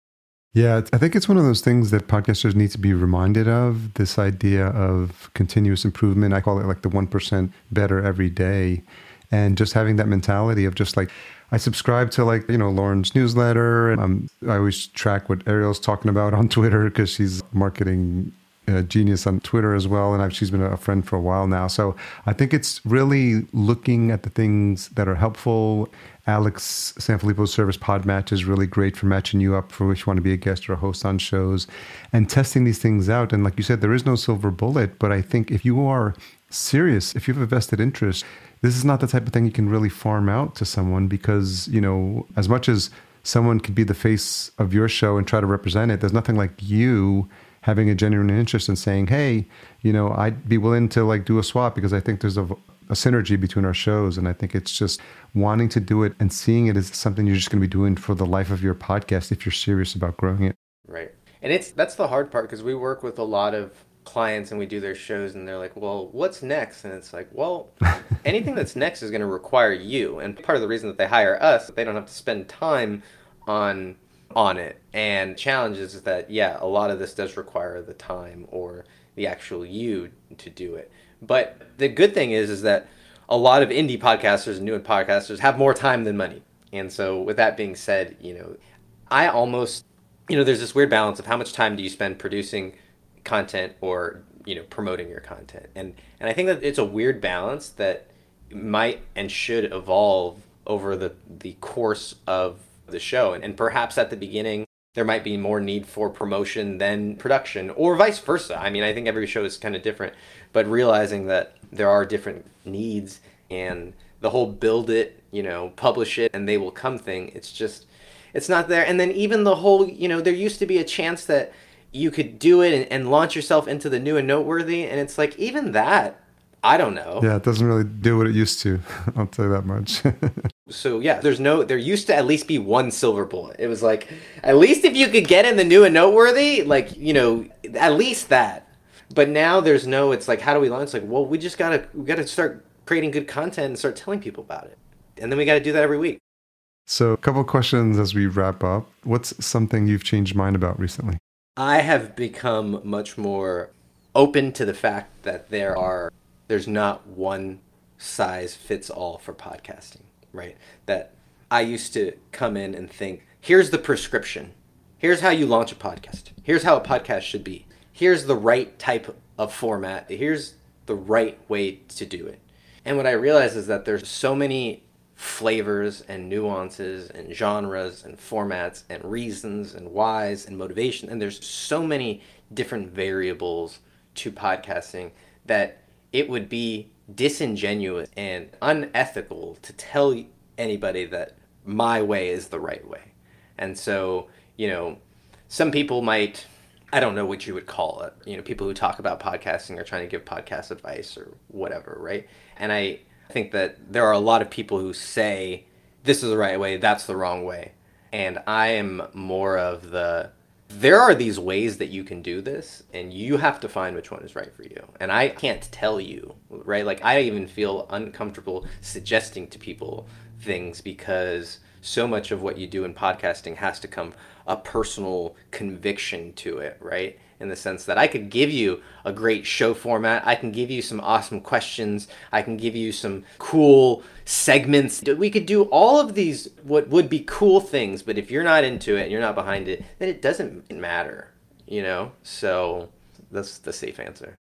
Yeah, I think it's one of those things that podcasters need to be reminded of this idea of continuous improvement. I call it like the 1% better every day. And just having that mentality of just like, I subscribe to like, you know, Lauren's newsletter. And um, I always track what Ariel's talking about on Twitter because she's marketing Uh, genius on Twitter as well, and I've, she's been a friend for a while now. So I think it's really looking at the things that are helpful. Alex Sanfilippo's service PodMatch is really great for matching you up for which you want to be a guest or a host on shows and testing these things out. And like you said, there is no silver bullet, but I think if you are serious, if you have a vested interest, this is not the type of thing you can really farm out to someone because, you know, as much as someone could be the face of your show and try to represent it, there's nothing like you having a genuine interest in saying, "Hey, you know, I'd be willing to like do a swap because I think there's a, a synergy between our shows, and I think it's just wanting to do it and seeing it as something you're just going to be doing for the life of your podcast if you're serious about growing it." Right, and it's that's the hard part because we work with a lot of clients and we do their shows and they're like well what's next? And it's like well anything that's next is going to require you. And part of the reason that they hire us they don't have to spend time on on it. And challenge is that yeah, a lot of this does require the time or the actual you to do it. But the good thing is is that a lot of indie podcasters and new podcasters have more time than money. And so with that being said, you know, I almost you know, there's this weird balance of how much time do you spend producing content or, you know, promoting your content. And and I think that it's a weird balance that might and should evolve over the the course of the show. And, and perhaps at the beginning, there might be more need for promotion than production, or vice versa. I mean, I think every show is kind of different, but realizing that there are different needs and the whole build it, you know, publish it, and they will come thing, it's just, it's not there. And then even the whole, you know, there used to be a chance that you could do it and, and launch yourself into the new and noteworthy, and it's like, even that I don't know. Yeah, it doesn't really do what it used to. I'll tell you that much. so yeah, there's no. There used to at least be one silver bullet. It was like at least if you could get in the new and noteworthy, like you know, at least that. But now there's no. It's like how do we launch? It's like well, we just gotta we gotta start creating good content and start telling people about it, and then we got to do that every week. So a couple questions as we wrap up. What's something you've changed mind about recently? I have become much more open to the fact that there are there's not one size fits all for podcasting, right? That I used to come in and think, here's the prescription. Here's how you launch a podcast. Here's how a podcast should be. Here's the right type of format. Here's the right way to do it. And what I realize is that there's so many flavors and nuances and genres and formats and reasons and whys and motivation and there's so many different variables to podcasting that it would be disingenuous and unethical to tell anybody that my way is the right way. And so, you know, some people might I don't know what you would call it. You know, people who talk about podcasting are trying to give podcast advice or whatever, right? And I think that there are a lot of people who say this is the right way, that's the wrong way. And I am more of the there are these ways that you can do this and you have to find which one is right for you. And i can't tell you right? Like i even feel uncomfortable suggesting to people things because so much of what you do in podcasting has to come a personal conviction to it right in the sense that I could give you a great show format. I can give you some awesome questions. I can give you some cool segments. We could do all of these what would be cool things, but if you're not into it and you're not behind it, then it doesn't matter, you know? So that's the safe answer.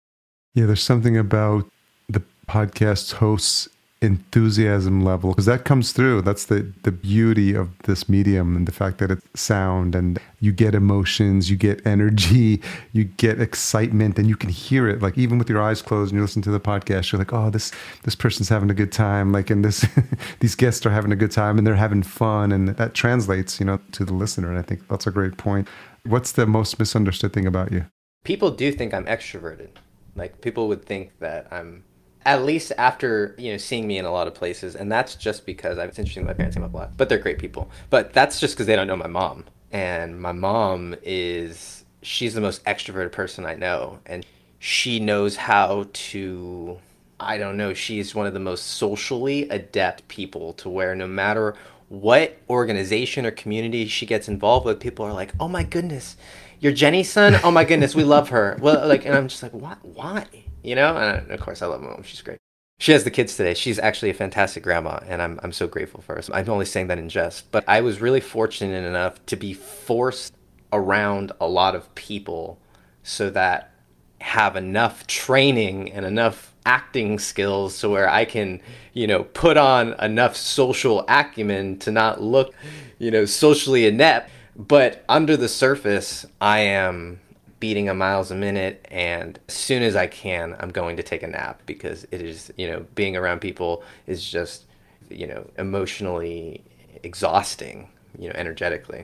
Yeah, there's something about the podcast hosts enthusiasm level because that comes through. That's the the beauty of this medium and the fact that it's sound and you get emotions you get energy you get excitement and you can hear it. Like even with your eyes closed and you listen to the podcast you're like oh this this person's having a good time. Like and this these guests are having a good time and they're having fun and that translates you know to the listener and i think that's a great point. What's the most misunderstood thing about you? People do think i'm extroverted. Like people would think that i'm at least after you know seeing me in a lot of places, and that's just because I've it's interesting. My parents came up a lot, but they're great people. But that's just because they don't know my mom, and my mom is she's the most extroverted person I know, and she knows how to. I don't know. She's one of the most socially adept people to where no matter what organization or community she gets involved with, people are like, "Oh my goodness, you're Jenny's son. Oh my goodness, we love her." Well, like, and I'm just like, "What? Why?" You know? And of course, I love my mom. She's great. She has the kids today. She's actually a fantastic grandma, and I'm, I'm so grateful for her. So I'm only saying that in jest. But I was really fortunate enough to be forced around a lot of people so that have enough training and enough acting skills so where I can, you know, put on enough social acumen to not look, you know, socially inept. But under the surface, I am beating a miles a minute and as soon as I can, I'm going to take a nap because it is, you know, being around people is just, you know, emotionally exhausting, you know, energetically.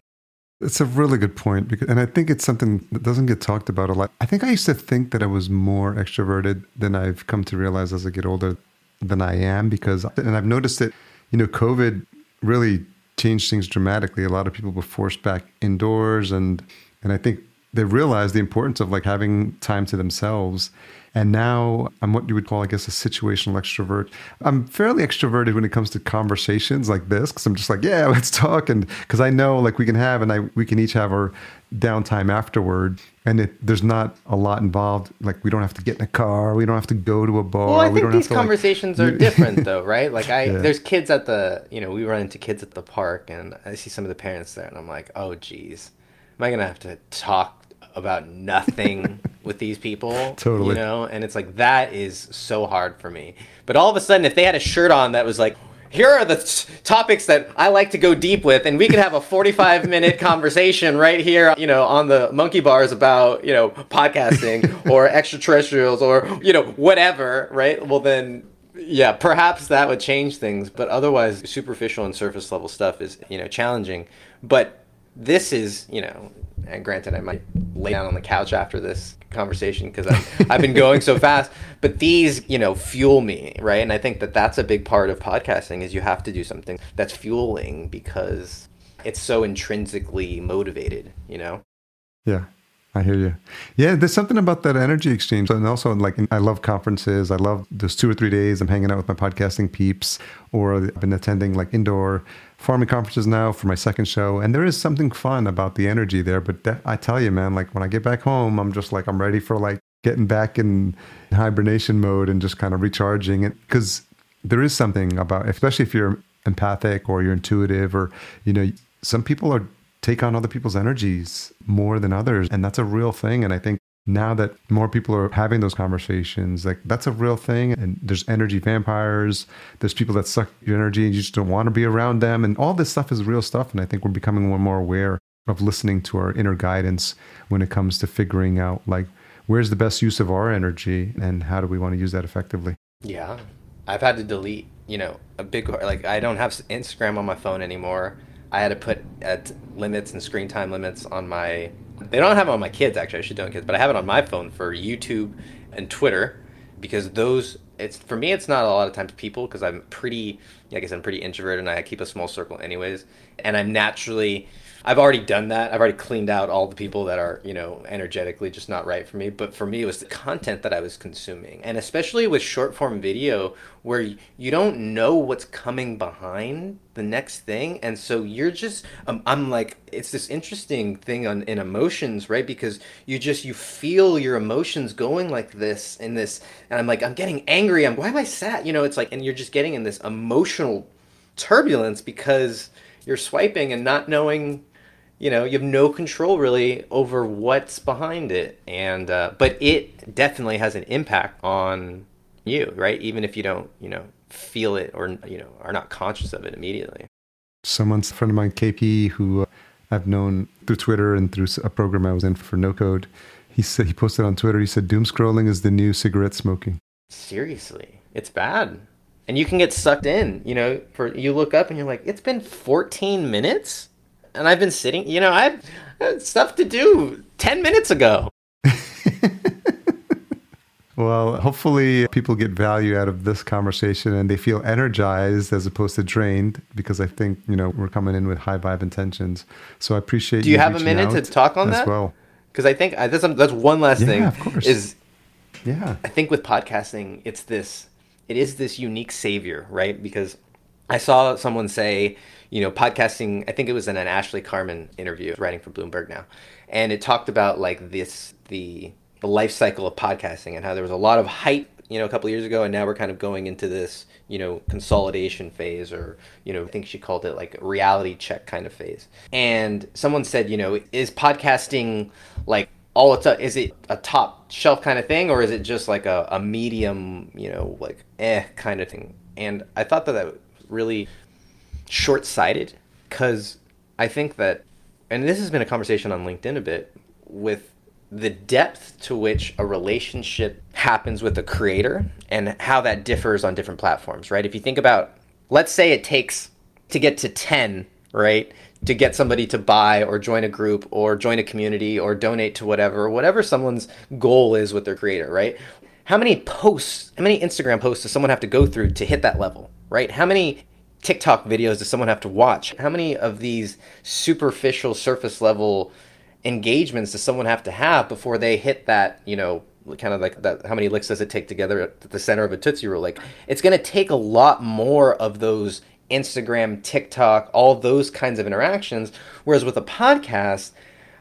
It's a really good point, because, and I think it's something that doesn't get talked about a lot. I think I used to think that I was more extroverted than I've come to realize as I get older than I am, because, and I've noticed that, you know, COVID really changed things dramatically. A lot of people were forced back indoors, and and I think they realized the importance of like having time to themselves and now I'm what you would call, I guess, a situational extrovert. I'm fairly extroverted when it comes to conversations like this because I'm just like, yeah, let's talk. And because I know like we can have and I we can each have our downtime afterward. And it, there's not a lot involved. Like we don't have to get in a car. We don't have to go to a bar. Well, I we think these to, conversations like, are different though, right? Like I, Yeah. there's kids at the, you know, we run into kids at the park and I see some of the parents there and I'm like, oh geez, am I going to have to talk about nothing with these people? Totally. You know, and it's like, that is so hard for me. But all of a sudden, if they had a shirt on that was like, here are the t- topics that I like to go deep with, and we could have a 45 minute conversation right here, you know, on the monkey bars about, you know, podcasting or extraterrestrials or, you know, whatever, right? Well, then, yeah, perhaps that would change things, but otherwise, superficial and surface level stuff is, you know, challenging. But this is, you know, and granted, I might lay down on the couch after this conversation because I've, I've been going so fast. But these, you know, fuel me, right? And I think that that's a big part of podcasting is you have to do something that's fueling because it's so intrinsically motivated, you know. Yeah, I hear you. Yeah, there's something about that energy exchange. And also, like, I love conferences. I love those two or three days I'm hanging out with my podcasting peeps, or I've been attending like indoor farming conferences now for my second show. And there is something fun about the energy there. But that, I tell you, man, like, when I get back home, I'm just like, I'm ready for like getting back in hibernation mode and just kind of recharging it. Because there is something about, especially if you're empathic or you're intuitive or, you know, some people are take on other people's energies more than others. And that's a real thing. And I think now that more people are having those conversations, like that's a real thing. And there's energy vampires, there's people that suck your energy and you just don't want to be around them. And all this stuff is real stuff. And I think we're becoming more and more aware of listening to our inner guidance when it comes to figuring out like where's the best use of our energy and how do we want to use that effectively. Yeah. I've had to delete, you know, a big, like, I don't have Instagram on my phone anymore. I had to put uh, at limits and screen time limits on my. They don't have it on my kids actually. I should do it on kids, but I have it on my phone for YouTube and Twitter because those. It's for me. It's not a lot of times people because I'm pretty. I guess I'm pretty introverted and I keep a small circle anyways. And I'm naturally. I've already done that. I've already cleaned out all the people that are, you know, energetically just not right for me. But for me, it was the content that I was consuming. And especially with short form video, where you don't know what's coming behind the next thing. And so you're just, um, I'm like, it's this interesting thing on in emotions, right? Because you just, you feel your emotions going like this and this. And I'm like, I'm getting angry. I'm, why am I sad? You know, it's like, and you're just getting in this emotional turbulence because you're swiping and not knowing you know you have no control really over what's behind it and uh, but it definitely has an impact on you right even if you don't you know feel it or you know are not conscious of it immediately Someone's a friend of mine, KP, who uh, I've known through Twitter and through a program I was in for No Code. He said he posted on Twitter. He said doom scrolling is the new cigarette smoking. seriously it's bad and you can get sucked in you know for you look up and you're like it's been 14 minutes and i've been sitting you know i had stuff to do 10 minutes ago Well, hopefully people get value out of this conversation and they feel energized as opposed to drained because I think, you know, we're coming in with high vibe intentions. So I appreciate Do you have a minute to talk on as that? well. because i think I, that's, um, that's one last Yeah, thing of course. is Yeah. I think with podcasting, it's this it is this unique savior, right? Because I saw someone say, you know, podcasting, I think it was in an Ashley Carman interview writing for Bloomberg now. And it talked about like this the the life cycle of podcasting and how there was a lot of hype, you know, a couple years ago and now we're kind of going into this, you know, consolidation phase or, you know, I think she called it like reality check kind of phase. And someone said, you know, is podcasting like all it's a, is it a top shelf kind of thing or is it just like a, a medium you know like eh kind of thing and i thought that that was really short-sighted because i think that and this has been a conversation on linkedin a bit with the depth to which a relationship happens with a creator and how that differs on different platforms right if you think about let's say it takes to get to 10 right to get somebody to buy or join a group or join a community or donate to whatever, whatever someone's goal is with their creator, right? How many posts, how many Instagram posts does someone have to go through to hit that level, right? How many TikTok videos does someone have to watch? How many of these superficial, surface level engagements does someone have to have before they hit that, you know, kind of like that how many licks does it take together at the center of a tootsie roll like it's going to take a lot more of those Instagram, TikTok, all those kinds of interactions. Whereas with a podcast,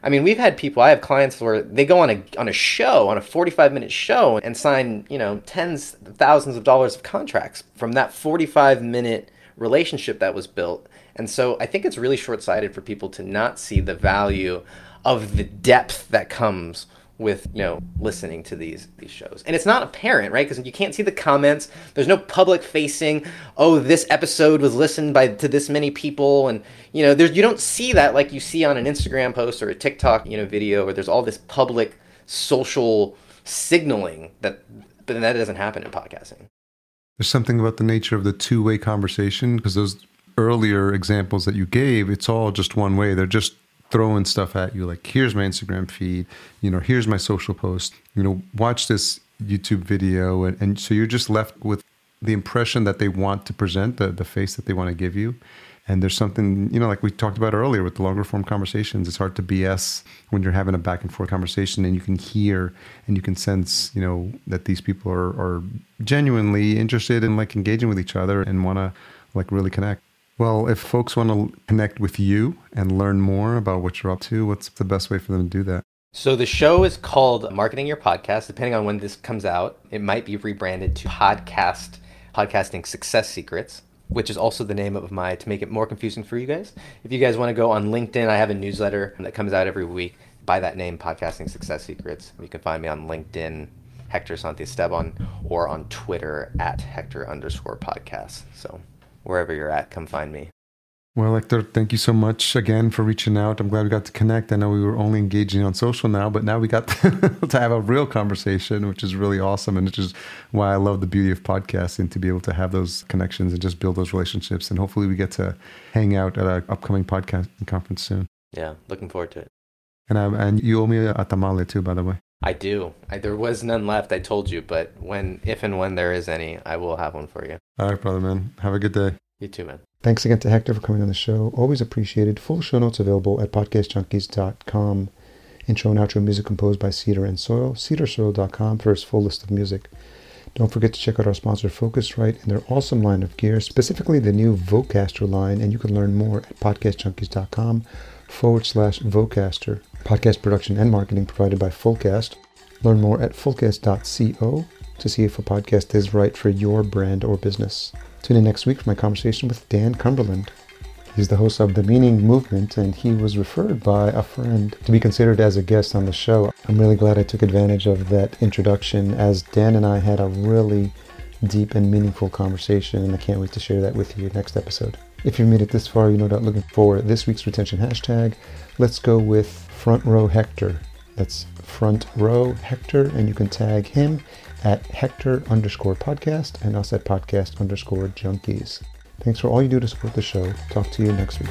I mean, we've had people. I have clients where they go on a on a show, on a forty five minute show, and sign you know tens thousands of dollars of contracts from that forty five minute relationship that was built. And so I think it's really short sighted for people to not see the value of the depth that comes with you know listening to these these shows. And it's not apparent right? Because you can't see the comments. There's no public facing oh this episode was listened by to this many people. And you know there's you don't see that like you see on an instagram post or a tiktok you know video where there's all this public social signaling that but that doesn't happen in podcasting there's something about the nature of the two-way conversation because those earlier examples that you gave it's all just one way. They're just throwing stuff at you like here's my instagram feed you know here's my social post you know watch this youtube video and, and so you're just left with the impression that they want to present the, the face that they want to give you and there's something you know like we talked about earlier with the longer form conversations it's hard to bs when you're having a back and forth conversation and you can hear and you can sense you know that these people are, are genuinely interested in like engaging with each other and want to like really connect well, if folks want to connect with you and learn more about what you're up to, what's the best way for them to do that? So the show is called Marketing Your Podcast. Depending on when this comes out, it might be rebranded to Podcast Podcasting Success Secrets, which is also the name of my to make it more confusing for you guys. If you guys want to go on LinkedIn, I have a newsletter that comes out every week by that name, Podcasting Success Secrets. You can find me on LinkedIn, Hector Santiesteban, or on Twitter at Hector underscore podcast. So wherever you're at, come find me. Well, Hector, thank you so much again for reaching out. I'm glad we got to connect. I know we were only engaging on social now, but now we got to have a real conversation, which is really awesome. And which is why I love the beauty of podcasting to be able to have those connections and just build those relationships. And hopefully we get to hang out at an upcoming podcast conference soon. Yeah, looking forward to it. And, I, and you owe me a tamale too, by the way. I do. I, there was none left, I told you, but when, if and when there is any, I will have one for you. All right, brother, man. Have a good day. You too, man. Thanks again to Hector for coming on the show. Always appreciated. Full show notes available at podcastjunkies.com. Intro and outro music composed by Cedar and Soil. Cedarsoil.com for his full list of music. Don't forget to check out our sponsor Focusrite and their awesome line of gear, specifically the new Vocaster line, and you can learn more at podcastjunkies.com forward slash Vocaster. Podcast production and marketing provided by Fullcast. Learn more at fullcast.co to see if a podcast is right for your brand or business. Tune in next week for my conversation with Dan Cumberland. He's the host of The Meaning Movement, and he was referred by a friend to be considered as a guest on the show. I'm really glad I took advantage of that introduction as Dan and I had a really deep and meaningful conversation, and I can't wait to share that with you next episode. If you made it this far, you know that looking for this week's retention hashtag. Let's go with Front Row Hector. That's Front Row Hector, and you can tag him at Hector underscore podcast and us at podcast underscore junkies. Thanks for all you do to support the show. Talk to you next week.